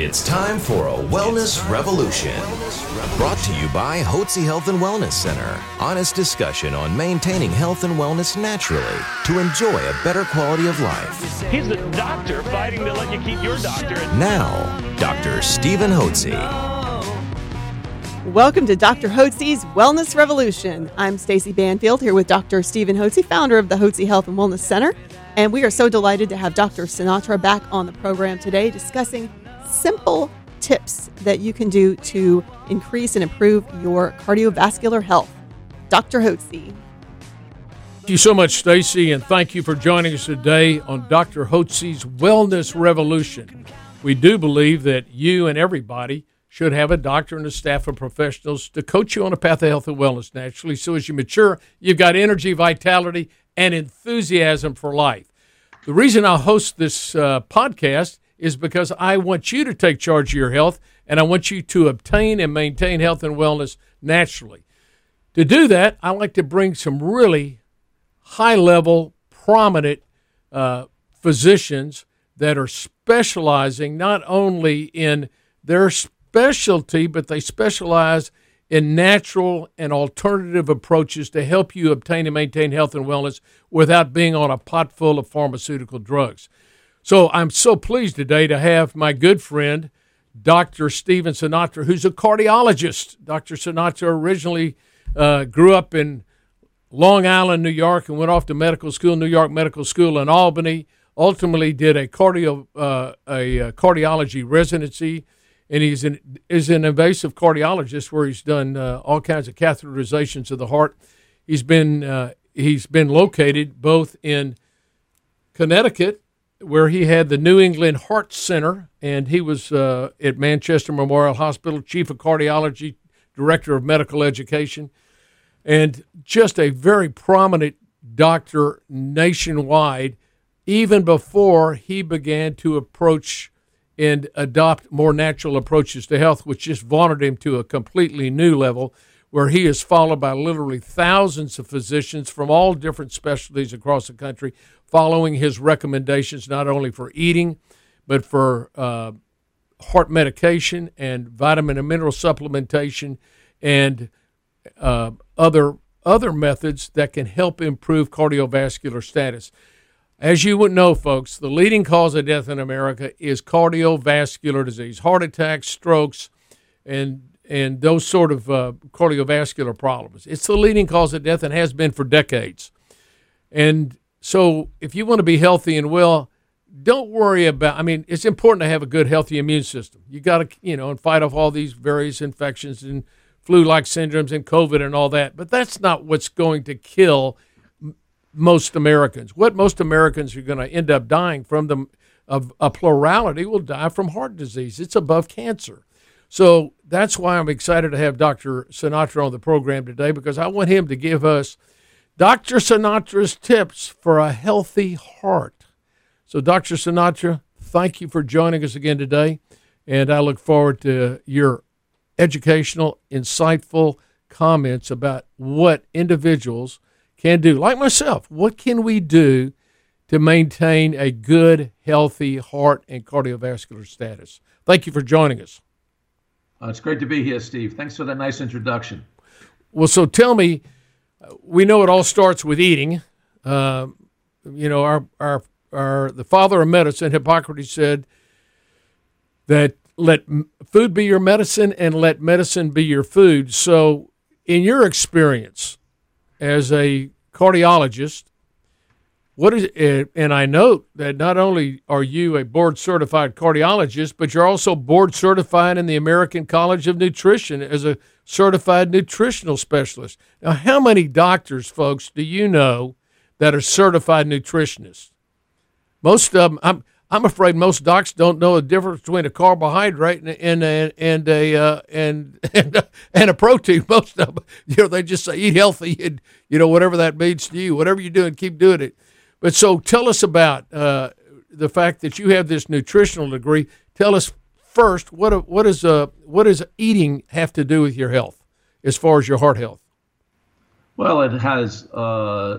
It's time for a wellness revolution. Brought to you by Hotze Health and Wellness Center. Honest discussion on maintaining health and wellness naturally to enjoy a better quality of life. He's the doctor fighting to let you keep your doctor. Now, Dr. Stephen Hotze. Welcome to Dr. Hotze's Wellness Revolution. I'm Stacy Banfield here with Dr. Stephen Hotze, founder of the Hotze Health and Wellness Center. And we are so delighted to have Dr. Sinatra back on the program today discussing simple tips that you can do to increase and improve your cardiovascular health. Dr. Hotze. Thank you so much, Stacy, and thank you for joining us today on Dr. Hotze's Wellness Revolution. We do believe that you and everybody should have a doctor and a staff of professionals to coach you on a path of health and wellness naturally. So as you mature, you've got energy, vitality, and enthusiasm for life. The reason I host this uh, podcast is because I want you to take charge of your health and I want you to obtain and maintain health and wellness naturally. To do that, I like to bring some really high level, prominent uh, physicians that are specializing not only in their specialty, but they specialize in natural and alternative approaches to help you obtain and maintain health and wellness without being on a pot full of pharmaceutical drugs. So I'm so pleased today to have my good friend, Dr. Stephen Sinatra, who's a cardiologist. Dr. Sinatra originally uh, grew up in Long Island, New York, and went off to medical school, New York Medical School in Albany. Ultimately, did a cardio uh, a, a, cardiology residency, and he's an is an invasive cardiologist where he's done uh, all kinds of catheterizations of the heart. He's been uh, he's been located both in Connecticut where he had the New England Heart Center, and he was uh, at Manchester Memorial Hospital, chief of cardiology, director of medical education, and just a very prominent doctor nationwide, even before he began to approach and adopt more natural approaches to health, which just vaunted him to a completely new level where he is followed by literally thousands of physicians from all different specialties across the country, following his recommendations not only for eating, but for uh, heart medication and vitamin and mineral supplementation and uh, other other methods that can help improve cardiovascular status. As you would know, folks, the leading cause of death in America is cardiovascular disease, heart attacks, strokes, and and those sort of uh, cardiovascular problems. It's the leading cause of death and has been for decades. And so, if you want to be healthy and well, don't worry about. I mean, it's important to have a good, healthy immune system. You got to, you know, and fight off all these various infections and flu-like syndromes and COVID and all that. But that's not what's going to kill most Americans. What most Americans are going to end up dying from the of a plurality will die from heart disease. It's above cancer. So that's why I'm excited to have Dr. Sinatra on the program today because I want him to give us Dr. Sinatra's tips for a healthy heart. So, Dr. Sinatra, thank you for joining us again today. And I look forward to your educational, insightful comments about what individuals can do. Like myself, what can we do to maintain a good, healthy heart and cardiovascular status? Thank you for joining us. Uh, it's great to be here, Steve. Thanks for that nice introduction. Well, so tell me, we know it all starts with eating. Uh, you know, our our our the father of medicine, Hippocrates, said that let food be your medicine and let medicine be your food. So, in your experience as a cardiologist, what is it? And I note that not only are you a board certified cardiologist, but you're also board certified in the American College of Nutrition as a certified nutritional specialist. Now, how many doctors, folks, do you know that are certified nutritionists? Most of them, I'm, I'm afraid most docs don't know the difference between a carbohydrate and and a, and a uh, and, and and a protein. Most of them, you know, they just say eat healthy and you know whatever that means to you. Whatever you're doing, keep doing it. But so tell us about uh, the fact that you have this nutritional degree. Tell us first what what is uh, what does eating have to do with your health, as far as your heart health? Well, it has uh,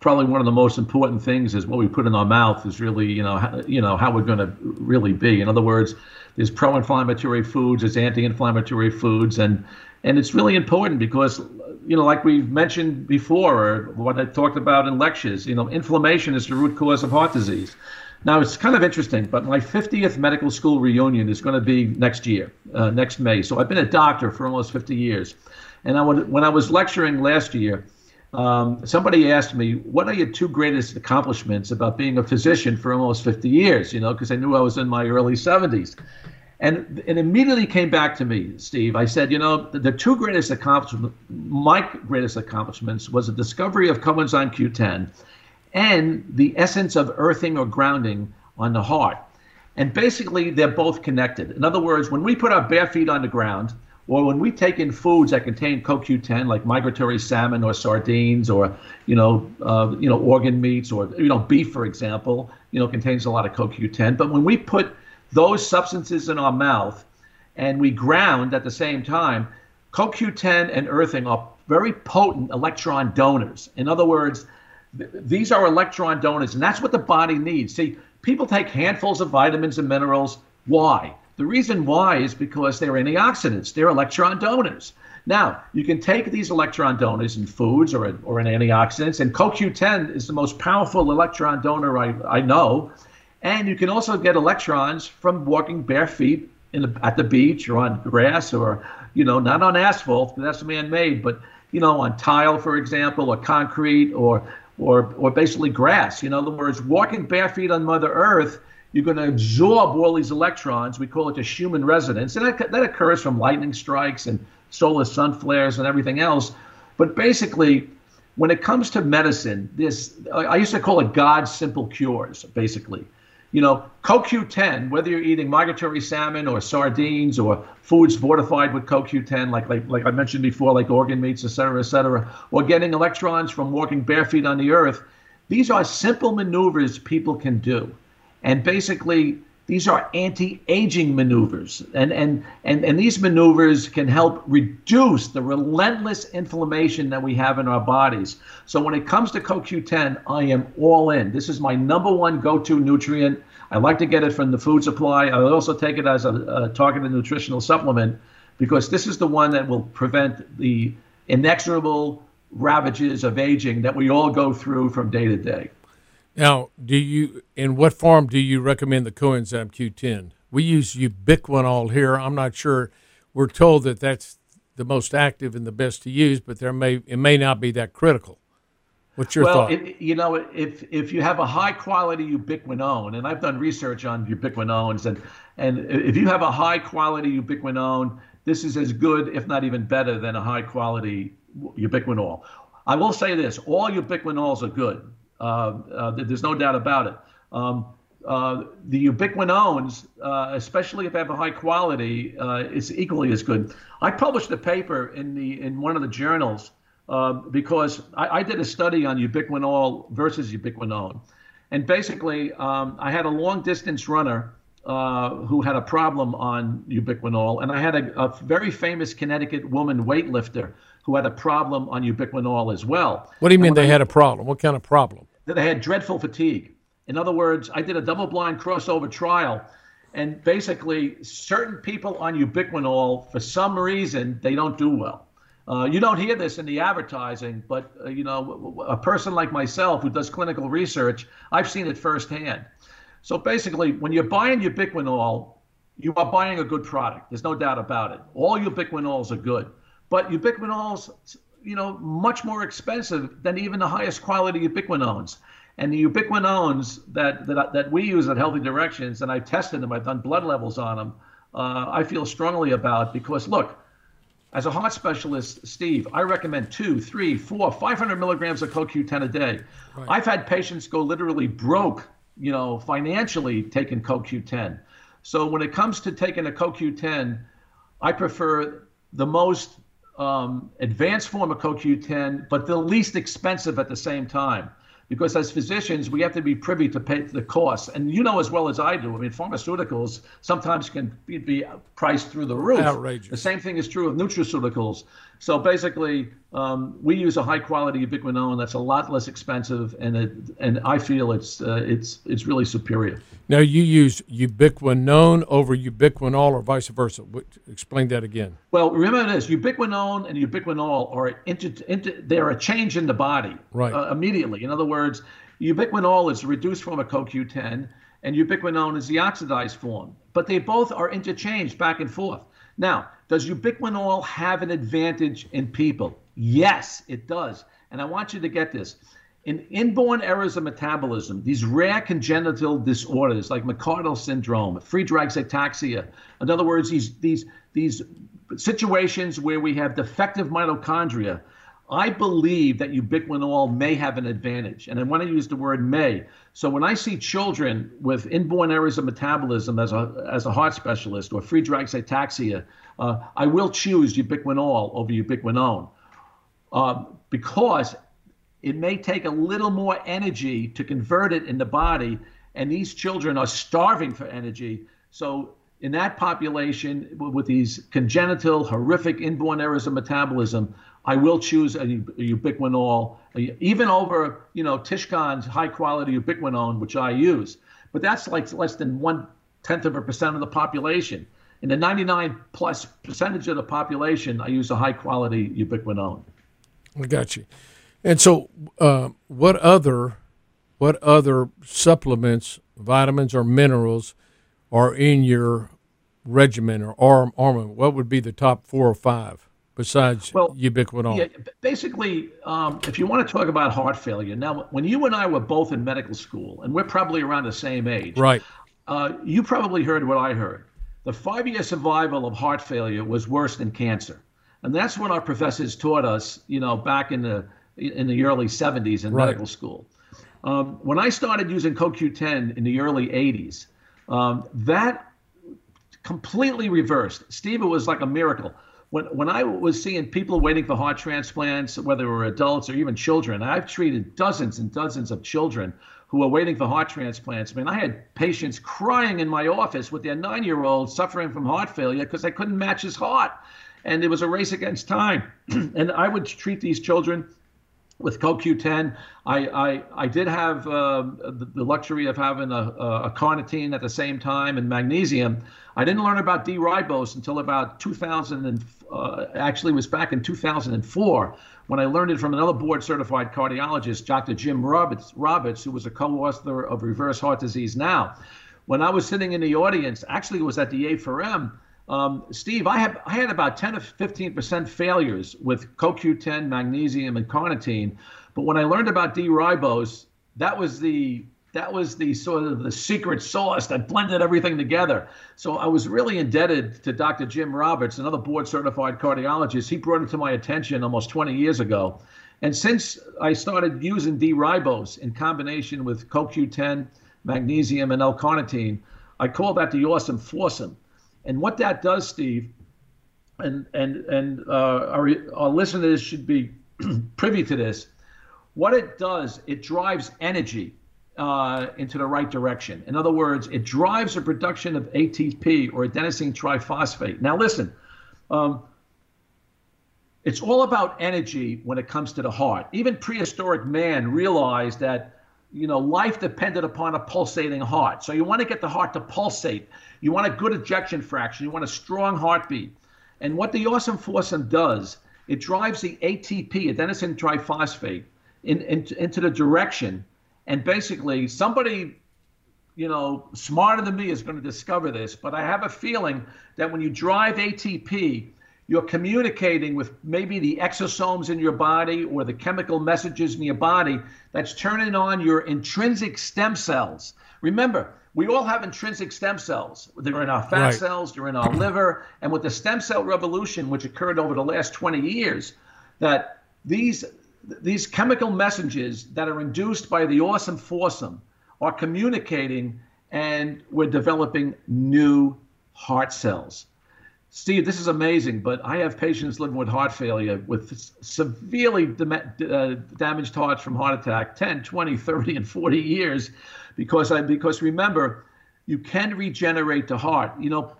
probably one of the most important things is what we put in our mouth is really you know how, you know how we're going to really be. In other words, there's pro-inflammatory foods, there's anti-inflammatory foods, and and it's really important because you know, like we've mentioned before, or what I talked about in lectures, you know, inflammation is the root cause of heart disease. Now it's kind of interesting, but my 50th medical school reunion is going to be next year, uh, next May. So I've been a doctor for almost 50 years, and I would, when I was lecturing last year, um, somebody asked me, "What are your two greatest accomplishments about being a physician for almost 50 years?" You know, because I knew I was in my early 70s, and it immediately came back to me, Steve. I said, you know, the, the two greatest accomplishments, my greatest accomplishments, was the discovery of coenzyme Q10 and the essence of earthing or grounding on the heart. And basically, they're both connected. In other words, when we put our bare feet on the ground, or when we take in foods that contain CoQ10, like migratory salmon or sardines, or you know, uh, you know, organ meats, or you know, beef, for example, you know, contains a lot of CoQ10. But when we put those substances in our mouth and we ground at the same time, CoQ10 and earthing are very potent electron donors. In other words, these are electron donors, and that's what the body needs. See, people take handfuls of vitamins and minerals. Why? The reason why is because they're antioxidants, they're electron donors. Now, you can take these electron donors in foods or, or in antioxidants, and CoQ10 is the most powerful electron donor I, I know. And you can also get electrons from walking bare feet in the, at the beach or on grass or, you know, not on asphalt, because that's man made, but, you know, on tile, for example, or concrete or or, or basically grass. In other words, walking bare feet on Mother Earth, you're going to absorb all these electrons. We call it a Schumann resonance. And that, that occurs from lightning strikes and solar sun flares and everything else. But basically, when it comes to medicine, this I used to call it God's simple cures, basically you know, CoQ10, whether you're eating migratory salmon or sardines or foods fortified with CoQ10, like, like, like I mentioned before, like organ meats, et cetera, et cetera, or getting electrons from walking bare feet on the earth, these are simple maneuvers people can do. And basically, these are anti-aging maneuvers. And, and, and, and these maneuvers can help reduce the relentless inflammation that we have in our bodies. So when it comes to CoQ10, I am all in. This is my number one go-to nutrient. I like to get it from the food supply. I also take it as a, a targeted nutritional supplement because this is the one that will prevent the inexorable ravages of aging that we all go through from day to day. Now, do you in what form do you recommend the coenzyme Q10? We use ubiquinol here. I'm not sure. We're told that that's the most active and the best to use, but there may it may not be that critical. What's your well, thought? It, you know, if if you have a high quality ubiquinone, and I've done research on ubiquinones, and and if you have a high quality ubiquinone, this is as good, if not even better, than a high quality ubiquinol. I will say this: all ubiquinols are good. Uh, uh, there's no doubt about it. Um, uh, the ubiquinones, uh, especially if they have a high quality, uh, is equally as good. I published a paper in the in one of the journals uh, because I, I, did a study on ubiquinol versus ubiquinone, and basically um, I had a long distance runner who had a problem on ubiquinol, and I had a, a very famous Connecticut woman weightlifter who had a problem on ubiquinol as well. What do you mean they I, had a problem? What kind of problem? That they had dreadful fatigue. In other words, I did a double blind crossover trial, and basically, certain people on ubiquinol, for some reason, they don't do well. Uh, you don't hear this in the advertising, but uh, you know, a person like myself who does clinical research, I've seen it firsthand. So basically, when you're buying ubiquinol, you are buying a good product. There's no doubt about it. All ubiquinols are good, but ubiquinols you know, much more expensive than even the highest quality ubiquinones. And the ubiquinones that, that, that we use at Healthy Directions, and I've tested them, I've done blood levels on them, uh, I feel strongly about because, look, as a heart specialist, Steve, I recommend two, three, four, 500 milligrams of CoQ10 a day. Right. I've had patients go literally broke, you know, financially taking CoQ10. So when it comes to taking a CoQ10, I prefer the most um, advanced form of CoQ10, but the least expensive at the same time. because as physicians, we have to be privy to pay the costs. And you know as well as I do, I mean, pharmaceuticals sometimes can be, be priced through the roof. Outrageous. The same thing is true of nutraceuticals. So basically, um, we use a high quality ubiquinone that's a lot less expensive, and it, and I feel it's uh, it's it's really superior. Now you use ubiquinone over ubiquinol, or vice versa. Explain that again. Well, remember this: ubiquinone and ubiquinol are inter, inter, they're a change in the body right. uh, immediately. In other words, ubiquinol is reduced from a CoQ10, and ubiquinone is the oxidized form. But they both are interchanged back and forth. Now, does ubiquinol have an advantage in people? Yes, it does. And I want you to get this. In inborn errors of metabolism, these rare congenital disorders like McArdle syndrome, Friedreich's ataxia, in other words, these, these, these situations where we have defective mitochondria, I believe that ubiquinol may have an advantage. And I want to use the word may. So when I see children with inborn errors of metabolism as a, as a heart specialist or Friedreich's ataxia, uh, I will choose ubiquinol over ubiquinone uh, because it may take a little more energy to convert it in the body. And these children are starving for energy. So in that population with these congenital, horrific inborn errors of metabolism, I will choose a, ubiquinol, a, even over you know Tishkan's high quality ubiquinone, which I use. But that's like less than one tenth of a percent of the population. In the 99 plus percentage of the population, I use a high quality ubiquinone. I got you. And so, uh, what other what other supplements, vitamins or minerals, are in your regimen or arm armament? What would be the top four or five? Besides well, ubiquinol? Yeah, basically, um, if you want to talk about heart failure, now when you and I were both in medical school, and we're probably around the same age, right? Uh, you probably heard what I heard. The five-year survival of heart failure was worse than cancer, and that's what our professors taught us. You know, back in the in the early 70s in right. medical school. Um, when I started using CoQ10 in the early 80s, um, that completely reversed. Steve, it was like a miracle when when I was seeing people waiting for heart transplants, whether they were adults or even children, I've treated dozens and dozens of children who are waiting for heart transplants. I mean, I had patients crying in my office with their nine-year-old suffering from heart failure because they couldn't match his heart, and it was a race against time. and I would treat these children with CoQ10. I, I, I did have uh, the, the, luxury of having a, a, carnitine at the same time and magnesium. I didn't learn about D-ribose until about 2000 and uh, actually was back in 2004 when I learned it from another board certified cardiologist, Dr. Jim Roberts, Roberts, who was a co-author of Reverse Heart Disease Now. When I was sitting in the audience, actually it was at the A4M, um, Steve, I have I had about 10 to 15 percent failures with CoQ10, magnesium, and carnitine. But when I learned about D-ribose, that was the that was the sort of the secret sauce that blended everything together. So I was really indebted to Dr. Jim Roberts, another board certified cardiologist. He brought it to my attention almost 20 years ago. And since I started using D-ribose in combination with CoQ10, magnesium, and L-carnitine, I call that the awesome foursome. And what that does, Steve, and and and uh, our, our listeners should be privy to this. What it does, it drives energy uh, into the right direction. In other words, it drives the production of ATP or adenosine triphosphate. Now, listen, um, it's all about energy when it comes to the heart. Even prehistoric man realized that you know, life depended upon a pulsating heart. So you want to get the heart to pulsate. You want a good ejection fraction. You want a strong heartbeat. And what the foursome does, it drives the ATP, adenosine triphosphate, in, in, into the direction. And basically, somebody, you know, smarter than me is going to discover this. But I have a feeling that when you drive ATP, you're communicating with maybe the exosomes in your body or the chemical messages in your body that's turning on your intrinsic stem cells. Remember, we all have intrinsic stem cells. They're in our fat right. cells, they're in our liver, and with the stem cell revolution, which occurred over the last 20 years, that these these chemical messages that are induced by the awesome foursome are communicating, and we're developing new heart cells. Steve, this is amazing, but I have patients living with heart failure with severely uh, damaged hearts from heart attack, 10, 20, 30, and 40 years, because I because remember, you can regenerate the heart. You know,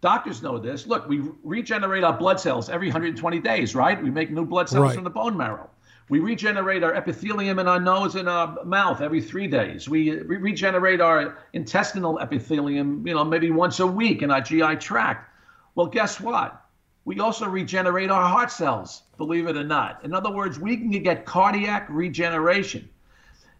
doctors know this. Look, we regenerate our blood cells every 120 days, right? We make new blood cells right. from the bone marrow. We regenerate our epithelium in our nose and our mouth every three days. We re- regenerate our intestinal epithelium, you know, maybe once a week in our GI tract. Well, guess what? We also regenerate our heart cells, believe it or not. In other words, we can get cardiac regeneration.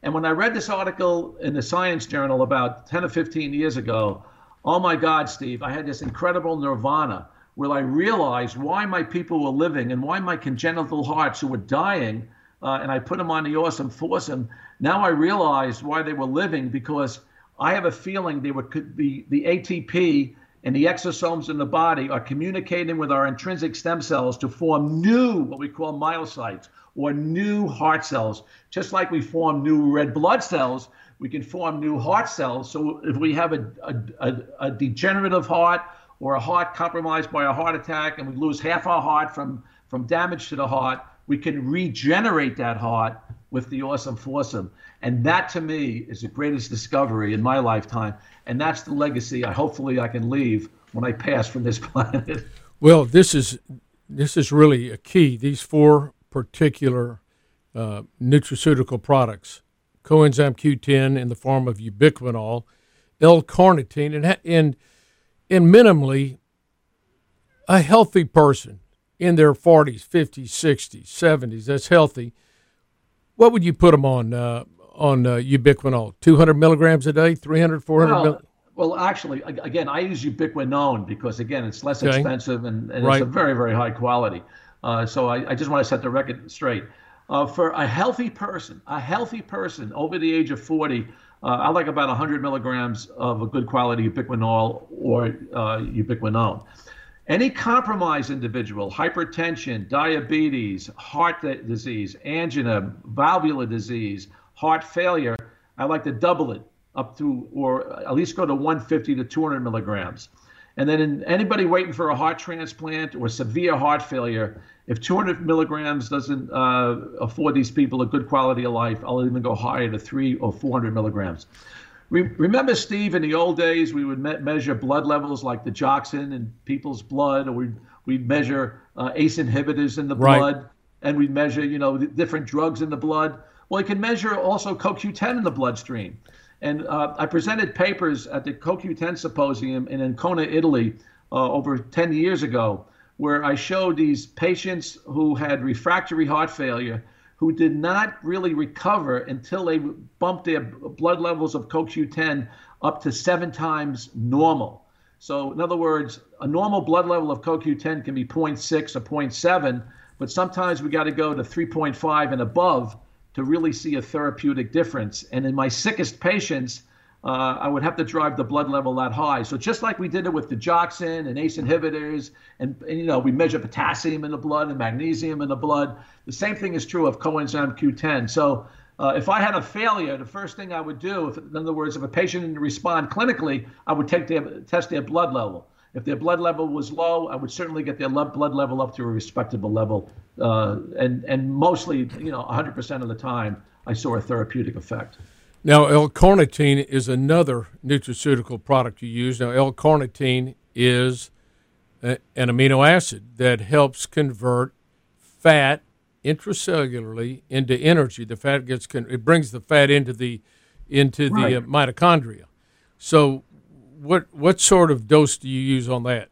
And when I read this article in the Science Journal about 10 or 15 years ago, oh my God, Steve, I had this incredible nirvana where I realized why my people were living and why my congenital hearts who were dying uh, and I put them on the awesome foursome. Now I realized why they were living because I have a feeling they were could be the ATP and the exosomes in the body are communicating with our intrinsic stem cells to form new what we call myocytes or new heart cells. Just like we form new red blood cells, we can form new heart cells. So if we have a, a, a, degenerative heart or a heart compromised by a heart attack and we lose half our heart from, from damage to the heart, we can regenerate that heart with the awesome foursome. And that to me is the greatest discovery in my lifetime. And that's the legacy I hopefully I can leave when I pass from this planet. Well, this is this is really a key. These four particular uh, nutraceutical products: coenzyme Q10 in the form of ubiquinol, L-carnitine, and and and minimally, a healthy person in their 40s, 50s, 60s, 70s, that's healthy. What would you put them on uh, on uh, ubiquinol? 200 milligrams a day, 300, 400 well, mil- well, actually, again, I use ubiquinone because, again, it's less Okay. expensive and, and Right. it's a very, very high quality. Uh, so I, I just want to set the record straight. Uh, for a healthy person, a healthy person over the age of 40, uh, I like about 100 milligrams of a good quality ubiquinol or uh, ubiquinone. Any compromised individual, hypertension, diabetes, heart disease, angina, valvular disease, heart failure, I like to double it up to, or at least go to 150 to 200 milligrams. And then in anybody waiting for a heart transplant or severe heart failure, if 200 milligrams doesn't uh, afford these people a good quality of life, I'll even go higher to three or 400 milligrams. Re- Remember, Steve, in the old days, we would me- measure blood levels like digoxin in people's blood, or we'd, we'd measure uh, ACE inhibitors in the Right. blood, and we'd measure, you know, different drugs in the blood. Well, you can measure also CoQ10 in the bloodstream. And uh, I presented papers at the CoQ10 Symposium in Ancona, Italy, uh, over 10 years ago, where I showed these patients who had refractory heart failure who did not really recover until they bumped their blood levels of CoQ10 up to seven times normal. So, in other words, a normal blood level of CoQ10 can be 0.6 or 0.7, but sometimes we got to go to 3.5 and above to really see a therapeutic difference. And in my sickest patients, uh, I would have to drive the blood level that high. So just like we did it with digoxin and ACE inhibitors, and, and you know we measure potassium in the blood and magnesium in the blood, the same thing is true of coenzyme Q10. So uh, if I had a failure, the first thing I would do, if, in other words, if a patient didn't respond clinically, I would take their test their blood level. If their blood level was low, I would certainly get their blood level up to a respectable level, uh, and and mostly, you know, 100% of the time, I saw a therapeutic effect. Now, L-carnitine is another nutraceutical product you use. Now, L-carnitine is a, an amino acid that helps convert fat intracellularly into energy. The fat gets con- it brings the fat into the into the uh, mitochondria. So, what what sort of dose do you use on that?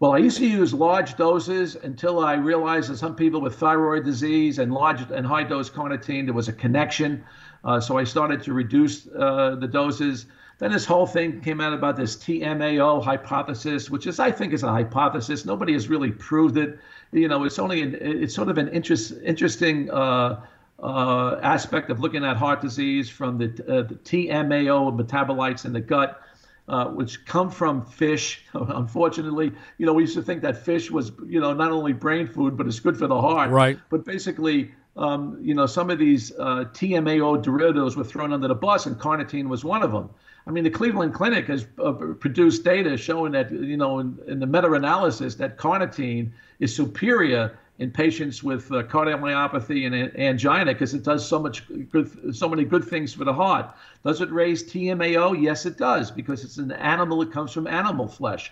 Well, I used to use large doses until I realized that some people with thyroid disease and large and high dose carnitine, there was a connection. Uh, so I started to reduce uh, the doses. Then this whole thing came out about this TMAO hypothesis, which is, I think, is a hypothesis. Nobody has really proved it. You know, it's only an, it's sort of an interest, interesting uh, uh, aspect of looking at heart disease from the, uh, the TMAO metabolites in the gut uh, which come from fish. Unfortunately, you know, we used to think that fish was, you know, not only brain food, but it's good for the heart. Right. But basically, um, you know, some of these uh, TMAO derivatives were thrown under the bus, and carnitine was one of them. I mean, the Cleveland Clinic has uh, produced data showing that, you know, in, in the meta analysis, that carnitine is superior in patients with uh, cardiomyopathy and angina because it does so much good, so many good things for the heart. Does it raise TMAO? Yes, it does because it's an animal. It comes from animal flesh.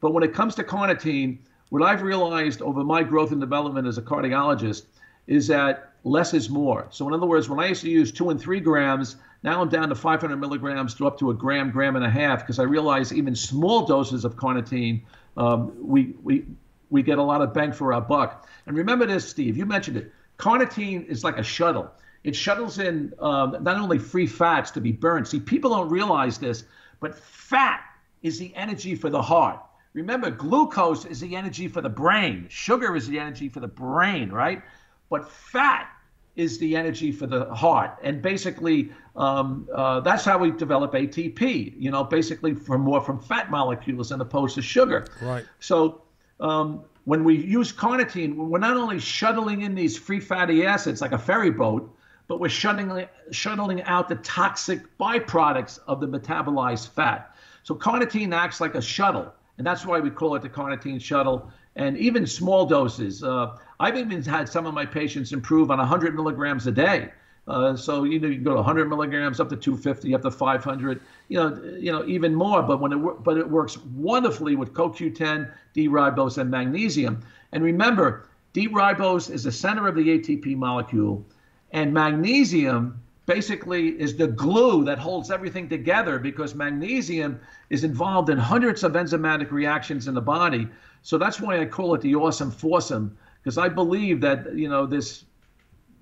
But when it comes to carnitine, what I've realized over my growth and development as a cardiologist is that less is more. So in other words, when I used to use two and three grams, now I'm down to 500 milligrams to up to a gram, gram and a half because I realize even small doses of carnitine, um, we we we get a lot of bang for our buck. And remember this, Steve, you mentioned it. Carnitine is like a shuttle. It shuttles in um, not only free fats to be burned. See, people don't realize this, but fat is the energy for the heart. Remember, glucose is the energy for the brain. Sugar is the energy for the brain, right? But fat is the energy for the heart. And basically, um, uh, that's how we develop ATP, you know, basically from more from fat molecules as opposed to sugar. Right. So um, when we use carnitine, we're not only shuttling in these free fatty acids like a ferry boat, but we're shuttling, shuttling out the toxic byproducts of the metabolized fat. So carnitine acts like a shuttle, and that's why we call it the carnitine shuttle. And even small doses. Uh, I've even had some of my patients improve on 100 milligrams a day. Uh, so you know you can go to 100 milligrams up to 250 up to 500 you know you know even more. But when it but it works wonderfully with CoQ10 D-ribose and magnesium. And remember D-ribose is the center of the ATP molecule and magnesium basically is the glue that holds everything together because magnesium is involved in hundreds of enzymatic reactions in the body. So that's why I call it the awesome foursome because I believe that you know this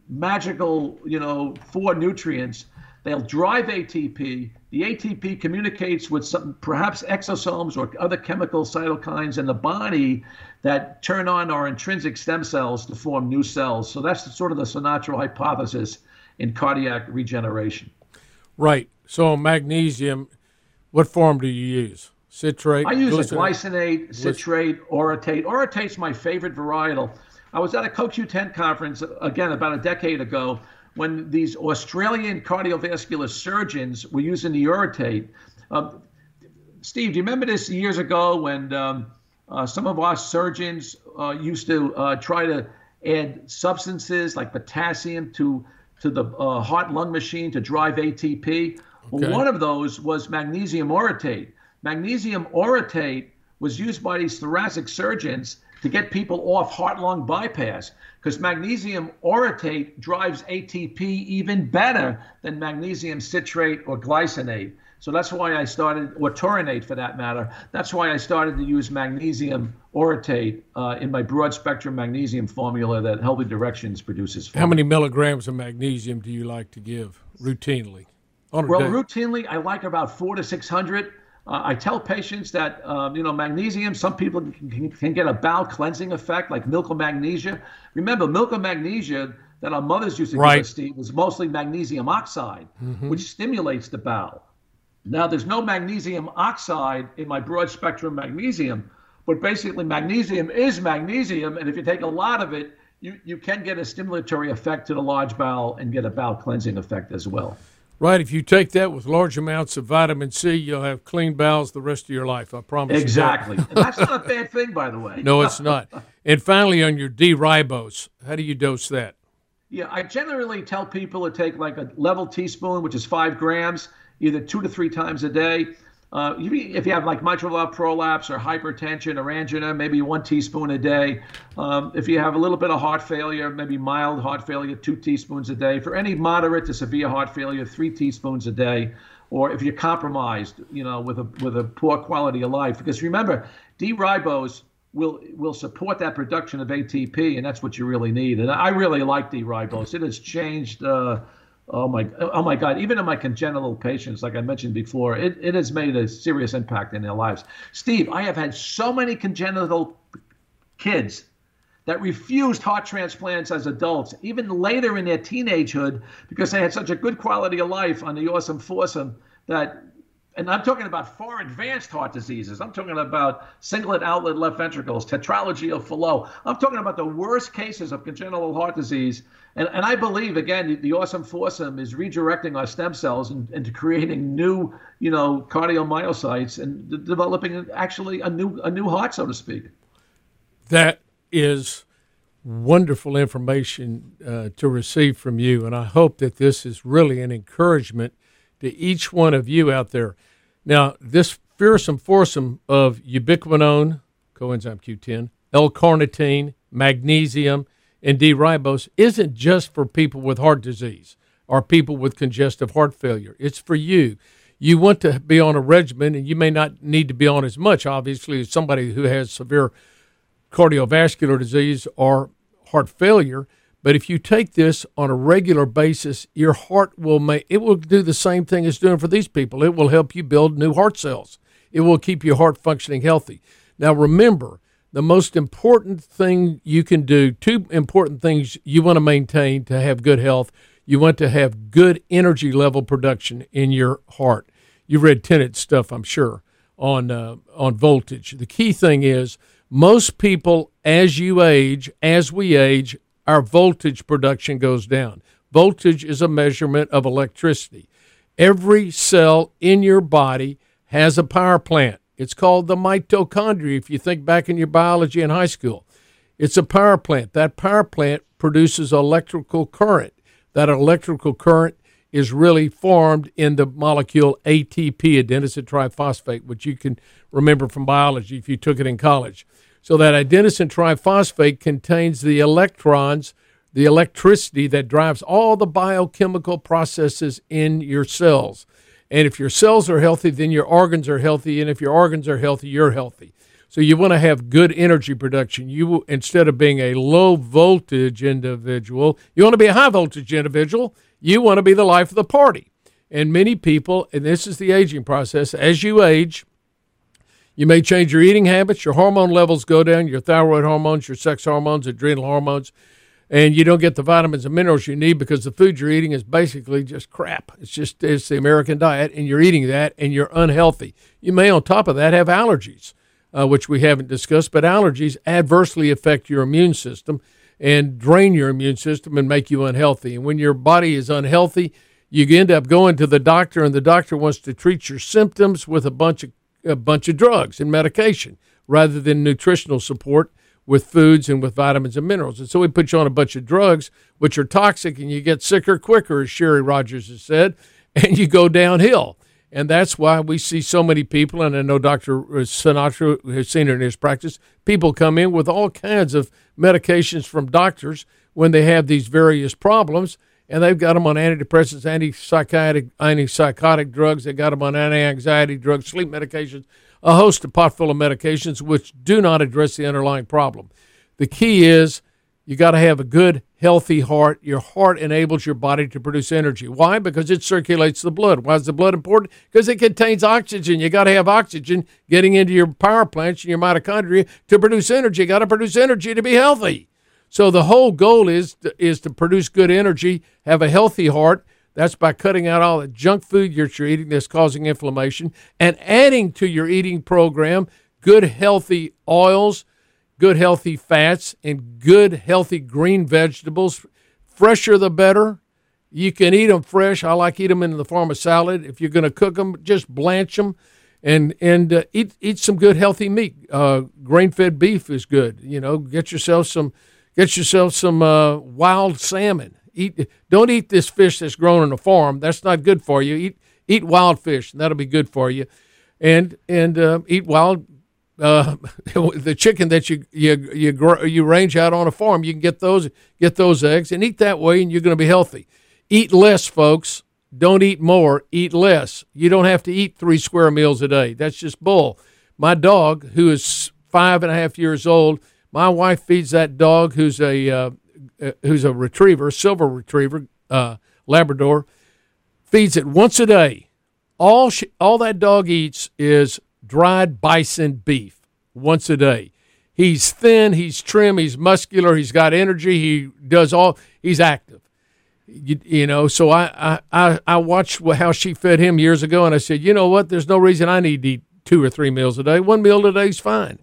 magical, you know, four nutrients. They'll drive ATP. The ATP communicates with some perhaps exosomes or other chemical cytokines in the body that turn on our intrinsic stem cells to form new cells. So that's sort of the Sinatra hypothesis in cardiac regeneration. Right. So magnesium, what form do you use? Citrate? I use glycinate, a glycinate, citrate, orotate. Orotate's my favorite varietal I was at a CoQ10 conference again about a decade ago when these Australian cardiovascular surgeons were using the orotate. Um, Steve, do you remember this years ago when um, uh, some of our surgeons uh, used to uh, try to add substances like potassium to to the uh, heart lung machine to drive ATP? Okay. Well, one of those was magnesium orotate. Magnesium orotate was used by these thoracic surgeons to get people off heart lung bypass because magnesium orotate drives ATP even better than magnesium citrate or glycinate. So that's why I started, or taurinate for that matter. That's why I started to use magnesium orotate uh, in my broad spectrum magnesium formula that Healthy Directions produces. How me. many milligrams of magnesium do you like to give routinely? well, day? routinely, I like about four to 600. Uh, I tell patients that um, you know magnesium. Some people can, can, get a bowel cleansing effect, like milk of magnesia. Remember, milk of magnesia that our mothers used to right. give us, Steve, was mostly magnesium oxide, mm-hmm. which stimulates the bowel. Now, there's no magnesium oxide in my broad spectrum magnesium, but basically, magnesium is magnesium, and if you take a lot of it, you, you can get a stimulatory effect to the large bowel and get a bowel cleansing effect as well. Right. If you take that with large amounts of vitamin C, you'll have clean bowels the rest of your life. I promise. Exactly. That. that's not a bad thing, by the way. no, it's not. And finally, on your D-ribose, how do you dose that? Yeah, I generally tell people to take like a level teaspoon, which is five grams, either two to three times a day. Uh, if you have like mitral valve prolapse or hypertension or angina, maybe one teaspoon a day. Um, if you have a little bit of heart failure, maybe mild heart failure, two teaspoons a day. For any moderate to severe heart failure, three teaspoons a day. Or if you're compromised, you know, with a with a poor quality of life, because remember, D-ribose will will support that production of ATP, and that's what you really need. And I really like D-ribose. It has changed. Uh, Oh my, oh my God! Even in my congenital patients, like I mentioned before, it, it has made a serious impact in their lives. Steve, I have had so many congenital kids that refused heart transplants as adults, even later in their teenagehood, because they had such a good quality of life on the awesome foursome that and I'm talking about far advanced heart diseases. I'm talking about singlet outlet left ventricles, tetralogy of Fallot. I'm talking about the worst cases of congenital heart disease. And, and I believe, again, the, the awesome foursome is redirecting our stem cells into creating new, you know, cardiomyocytes and developing actually a new, a new heart, so to speak. That is wonderful information uh, to receive from you. And I hope that this is really an encouragement to each one of you out there. Now, this fearsome foursome of ubiquinone, coenzyme Q10, L-carnitine, magnesium, and D-ribose isn't just for people with heart disease or people with congestive heart failure. It's for you. You want to be on a regimen, and you may not need to be on as much, obviously, as somebody who has severe cardiovascular disease or heart failure. But if you take this on a regular basis, your heart will make it will do the same thing it's doing for these people. It will help you build new heart cells. It will keep your heart functioning healthy. Now remember, the most important thing you can do, two important things you want to maintain to have good health. You want to have good energy level production in your heart. You've read Tennant stuff, I'm sure, on uh, on voltage. The key thing is most people, as you age, as we age, our voltage production goes down. Voltage is a measurement of electricity. Every cell in your body has a power plant. It's called the mitochondria if you think back in your biology in high school. It's a power plant. That power plant produces electrical current. That electrical current is really formed in the molecule ATP, adenosine triphosphate, which you can remember from biology if you took it in college. So that adenosine triphosphate contains the electrons, the electricity that drives all the biochemical processes in your cells. And if your cells are healthy, then your organs are healthy. And if your organs are healthy, you're healthy. So you want to have good energy production. You instead of being a low voltage individual, you want to be a high voltage individual. You want to be the life of the party. And many people, and this is the aging process, as you age, you may change your eating habits, your hormone levels go down, your thyroid hormones, your sex hormones, adrenal hormones, and you don't get the vitamins and minerals you need because the food you're eating is basically just crap. It's just it's the American diet, and you're eating that, and you're unhealthy. You may, on top of that, have allergies, uh, which we haven't discussed, but allergies adversely affect your immune system and drain your immune system and make you unhealthy. And when your body is unhealthy, you end up going to the doctor, and the doctor wants to treat your symptoms with a bunch of a bunch of drugs and medication rather than nutritional support with foods and with vitamins and minerals. And so we put you on a bunch of drugs, which are toxic, and you get sicker quicker, as Sherry Rogers has said, and you go downhill. And that's why we see so many people, and I know Dr. Sinatra has seen it in his practice, people come in with all kinds of medications from doctors when they have these various problems and they've got them on antidepressants, antipsychotic, antipsychotic drugs. They got them on anti-anxiety drugs, sleep medications, a host of pot full of medications which do not address the underlying problem. The key is you got to have a good, healthy heart. Your heart enables your body to produce energy. Why? Because it circulates the blood. Why is the blood important? Because it contains oxygen. You got to have oxygen getting into your power plants and your mitochondria to produce energy. You got to produce energy to be healthy. So the whole goal is to, is to produce good energy, have a healthy heart. That's by cutting out all the junk food that you're eating that's causing inflammation and adding to your eating program good healthy oils, good healthy fats, and good healthy green vegetables. Fresher the better. You can eat them fresh. I like eat them in the form of salad. If you're going to cook them, just blanch them and and uh, eat eat some good healthy meat. Uh, grain fed beef is good. You know, get yourself some Get yourself some uh, wild salmon. Eat. Don't eat this fish that's grown in a farm. That's not good for you. Eat eat wild fish. And that'll be good for you. And and uh, eat wild uh, the chicken that you you you grow, you range out on a farm. You can get those get those eggs and eat that way, and you're going to be healthy. Eat less, folks. Don't eat more. Eat less. You don't have to eat three square meals a day. That's just bull. My dog, who is five and a half years old, my wife feeds that dog, who's a uh, uh, who's a retriever, silver retriever, uh, Labrador, feeds it once a day. All she, all that dog eats is dried bison beef once a day. He's thin, he's trim, he's muscular, he's got energy, he does all, he's active. You, you know, so I, I, I watched how she fed him years ago, and I said, you know what? There's no reason I need to eat two or three meals a day. One meal a day is fine,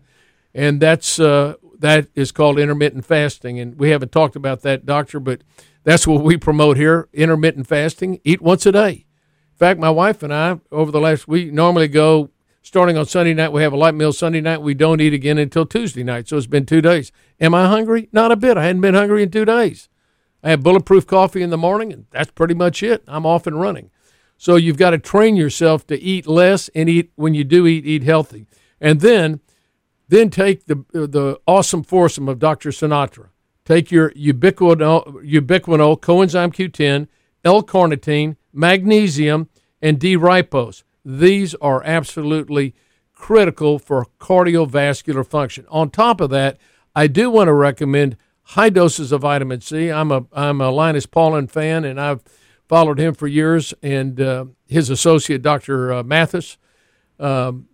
and that's uh, that is called intermittent fasting. And we haven't talked about that, doctor, but that's what we promote here: intermittent fasting. Eat once a day. In fact, my wife and I, over the last week, normally go starting on Sunday night. We have a light meal Sunday night. We don't eat again until Tuesday night. So it's been two days. Am I hungry? Not a bit. I hadn't been hungry in two days. I have bulletproof coffee in the morning, and that's pretty much it. I'm off and running. So you've got to train yourself to eat less and eat when you do eat, eat healthy, and then then take the the awesome foursome of Dr. Sinatra. Take your ubiquinol, ubiquinol coenzyme Q10, L-carnitine, magnesium, and D-ribose. These are absolutely critical for cardiovascular function. On top of that, I do want to recommend high doses of vitamin C. I'm a I'm a Linus Pauling fan, and I've followed him for years. And uh, his associate, Dr. Uh, Mathis, um,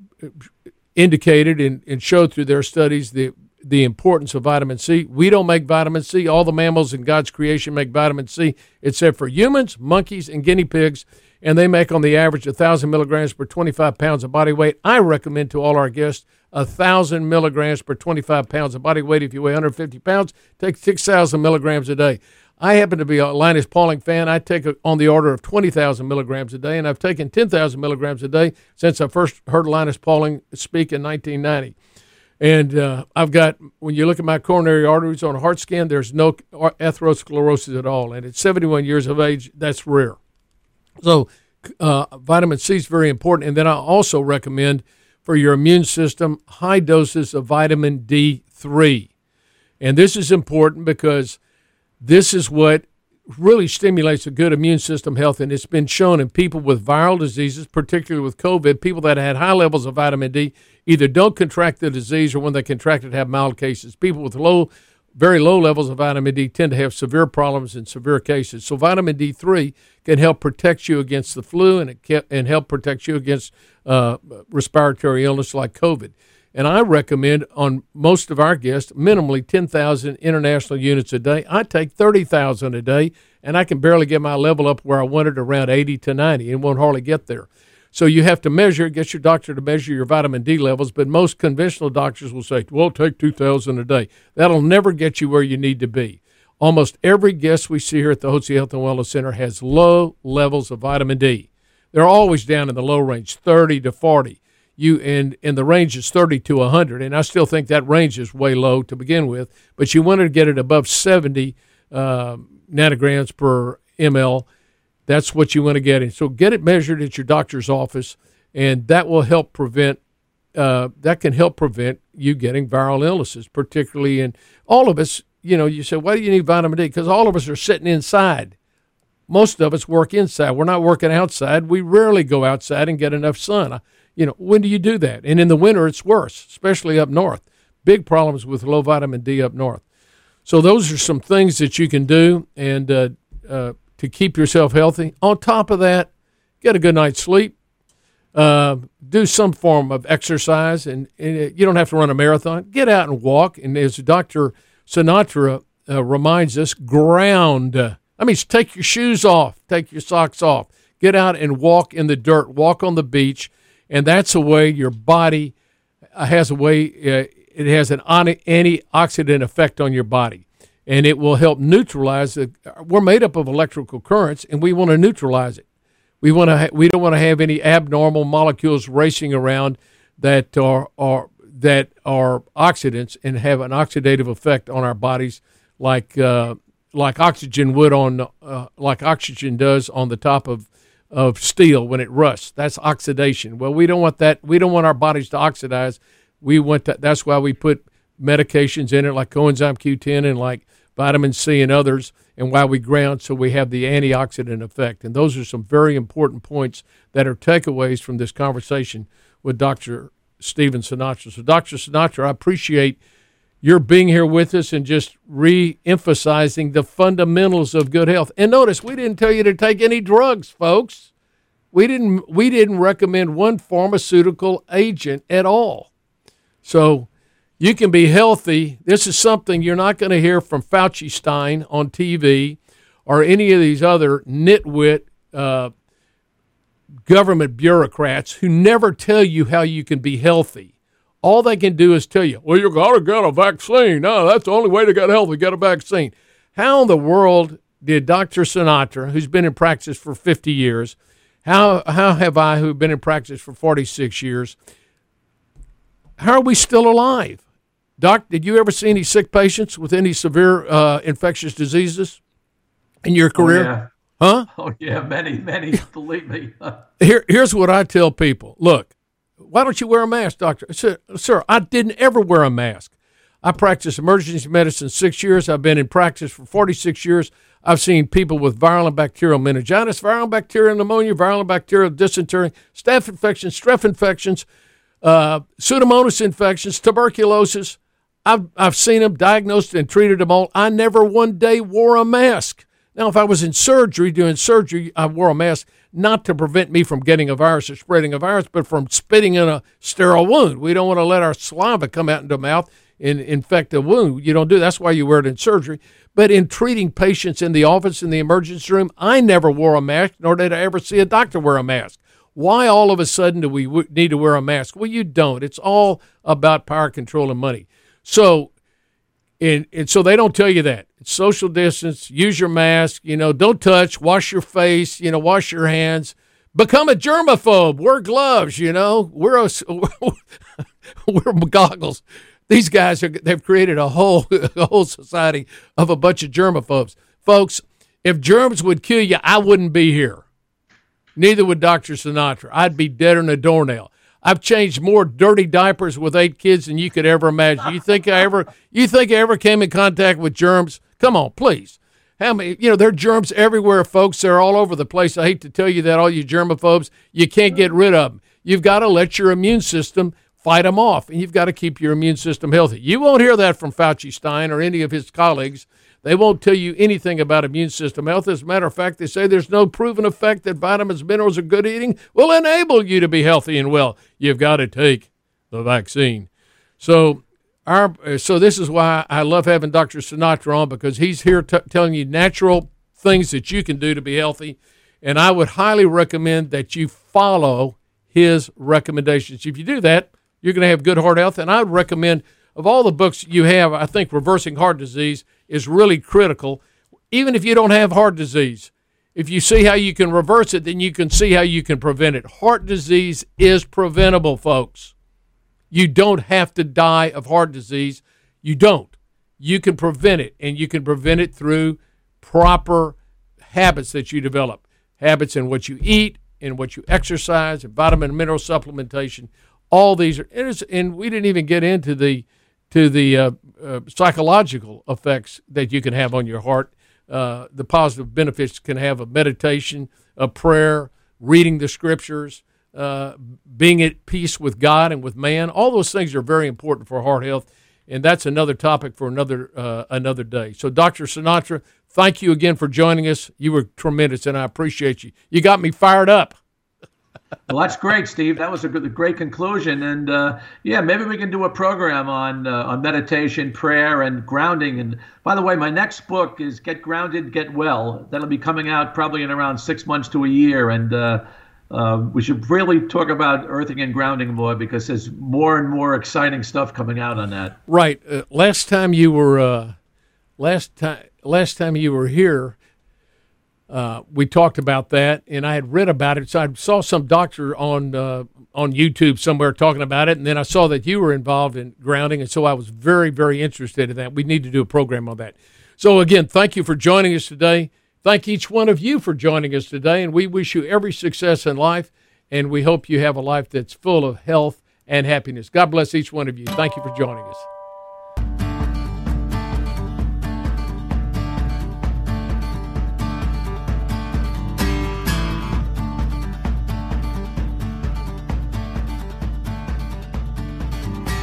indicated and, and showed through their studies the the importance of vitamin C. We don't make vitamin C. All the mammals in God's creation make vitamin C, except for humans, monkeys, and guinea pigs. And they make on the average 1,000 milligrams per 25 pounds of body weight. I recommend to all our guests a thousand milligrams per 25 pounds of body weight. If you weigh 150 pounds, take 6,000 milligrams a day. I happen to be a Linus Pauling fan. I take a, on the order of 20,000 milligrams a day, and I've taken 10,000 milligrams a day since I first heard Linus Pauling speak in 1990. And uh, I've got, when you look at my coronary arteries on a heart scan, there's no atherosclerosis at all. And at 71 years of age, that's rare. So, uh, vitamin C is very important. And then I also recommend for your immune system high doses of vitamin D3. And this is important because this is what really stimulates a good immune system health. And it's been shown in people with viral diseases, particularly with COVID, people that had high levels of vitamin D either don't contract the disease or when they contract it have mild cases. People with low very low levels of vitamin D tend to have severe problems in severe cases. So vitamin D3 can help protect you against the flu and it can, and help protect you against uh, respiratory illness like COVID. And I recommend on most of our guests minimally 10,000 international units a day. I take 30,000 a day, and I can barely get my level up where I want it around 80 to 90 and won't hardly get there. So you have to measure, get your doctor to measure your vitamin D levels, but most conventional doctors will say, well, take 2,000 a day. That'll never get you where you need to be. Almost every guest we see here at the Hotze Health and Wellness Center has low levels of vitamin D. They're always down in the low range, 30 to 40. You and, and the range is 30 to 100, and I still think that range is way low to begin with, but you want to get it above 70 uh, nanograms per ml that's what you want to get. And so get it measured at your doctor's office, and that will help prevent. Uh, that can help prevent you getting viral illnesses, particularly in all of us. You know, you say, why do you need vitamin D? Because all of us are sitting inside. Most of us work inside. We're not working outside. We rarely go outside and get enough sun. You know, when do you do that? And in the winter, it's worse, especially up north. Big problems with low vitamin D up north. So those are some things that you can do. And uh, uh, to keep yourself healthy. On top of that, get a good night's sleep. Uh, do some form of exercise, and, and, you don't have to run a marathon. Get out and walk. And as Dr. Sinatra uh, reminds us, ground. I mean, take your shoes off, take your socks off, get out and walk in the dirt, walk on the beach, and that's a way your body uh, has a way. Uh, it has an antioxidant effect on your body and it will help neutralize the. We're made up of electrical currents, and we want to neutralize it. We want to. Ha- we don't want to have any abnormal molecules racing around that are are that are oxidants and have an oxidative effect on our bodies, like uh, like oxygen would on uh, like oxygen does on the top of of steel when it rusts. That's oxidation. Well, we don't want that. We don't want our bodies to oxidize. We want that. That's why we put medications in it, like coenzyme Q10 and like vitamin C, and others, and why we ground so we have the antioxidant effect. And those are some very important points that are takeaways from this conversation with Dr. Stephen Sinatra. So, Dr. Sinatra, I appreciate your being here with us and just re emphasizing the fundamentals of good health. And notice, we didn't tell you to take any drugs, folks. We didn't, we didn't recommend one pharmaceutical agent at all. So, you can be healthy. This is something you're not going to hear from Fauci Stein on TV or any of these other nitwit uh, government bureaucrats who never tell you how you can be healthy. All they can do is tell you, well, you got to get a vaccine. No, that's the only way to get healthy, get a vaccine. How in the world did Dr. Sinatra, who's been in practice for 50 years, how, how have I, who've been in practice for 46 years, how are we still alive? Doc, did you ever see any sick patients with any severe uh, infectious diseases in your career? Oh, yeah. Huh? Oh yeah, many, many. believe me. Here, here's what I tell people: Look, why don't you wear a mask, doctor? I said, Sir, I didn't ever wear a mask. I practiced emergency medicine six years. I've been in practice for 46 years. I've seen people with viral and bacterial meningitis, viral bacterial pneumonia, viral bacterial dysentery, staph infections, strep infections, uh, pseudomonas infections, tuberculosis. I've, I've seen them diagnosed and treated them all. I never one day wore a mask. Now, if I was in surgery doing surgery, I wore a mask not to prevent me from getting a virus or spreading a virus, but from spitting in a sterile wound. We don't want to let our saliva come out into the mouth and infect a wound. You don't do that's why you wear it in surgery. But in treating patients in the office in the emergency room, I never wore a mask, nor did I ever see a doctor wear a mask. Why all of a sudden do we need to wear a mask? Well, you don't. It's all about power control and money. So, and, and so they don't tell you that social distance, use your mask, you know, don't touch, wash your face, you know, wash your hands, become a germaphobe, wear gloves, you know, wear a, wear goggles. These guys are, they've created a whole, a whole society of a bunch of germaphobes. Folks, if germs would kill you, I wouldn't be here. Neither would Dr. Sinatra. I'd be deader than a doornail. I've changed more dirty diapers with eight kids than you could ever imagine. You think I ever you think I ever came in contact with germs? Come on, please. How many you know, there are germs everywhere, folks. They're all over the place. I hate to tell you that all you germaphobes, you can't get rid of them. You've got to let your immune system fight them off, and you've got to keep your immune system healthy. You won't hear that from Fauci Stein or any of his colleagues. They won't tell you anything about immune system health. As a matter of fact, they say there's no proven effect that vitamins, minerals, or good eating will enable you to be healthy and well. You've got to take the vaccine. So, our so this is why I love having Dr. Sinatra on because he's here t- telling you natural things that you can do to be healthy, and I would highly recommend that you follow his recommendations. If you do that, you're going to have good heart health, and I would recommend of all the books you have, I think Reversing Heart Disease is really critical. Even if you don't have heart disease, if you see how you can reverse it, then you can see how you can prevent it. Heart disease is preventable, folks. You don't have to die of heart disease. You don't. You can prevent it, and you can prevent it through proper habits that you develop habits in what you eat, in what you exercise, and vitamin and mineral supplementation. All these are, and we didn't even get into the to the uh, uh, psychological effects that you can have on your heart, uh, the positive benefits can have of meditation, of prayer, reading the scriptures, uh, being at peace with God and with man. All those things are very important for heart health, and that's another topic for another uh, another day. So, Dr. Sinatra, thank you again for joining us. You were tremendous, and I appreciate you. You got me fired up well, that's great, Steve. That was a good, great conclusion. And uh, yeah, maybe we can do a program on uh, on meditation, prayer, and grounding. And by the way, my next book is Get Grounded, Get Well. That'll be coming out probably in around six months to a year. And uh, uh we should really talk about earthing and grounding more because there's more and more exciting stuff coming out on that. Right. Uh, last time you were uh, last time last time you were here uh, we talked about that, and I had read about it. So I saw some doctor on uh, on YouTube somewhere talking about it, and then I saw that you were involved in grounding, and so I was very, very interested in that. We need to do a program on that. So again, thank you for joining us today. Thank each one of you for joining us today, and we wish you every success in life, and we hope you have a life that's full of health and happiness. God bless each one of you. Thank you for joining us.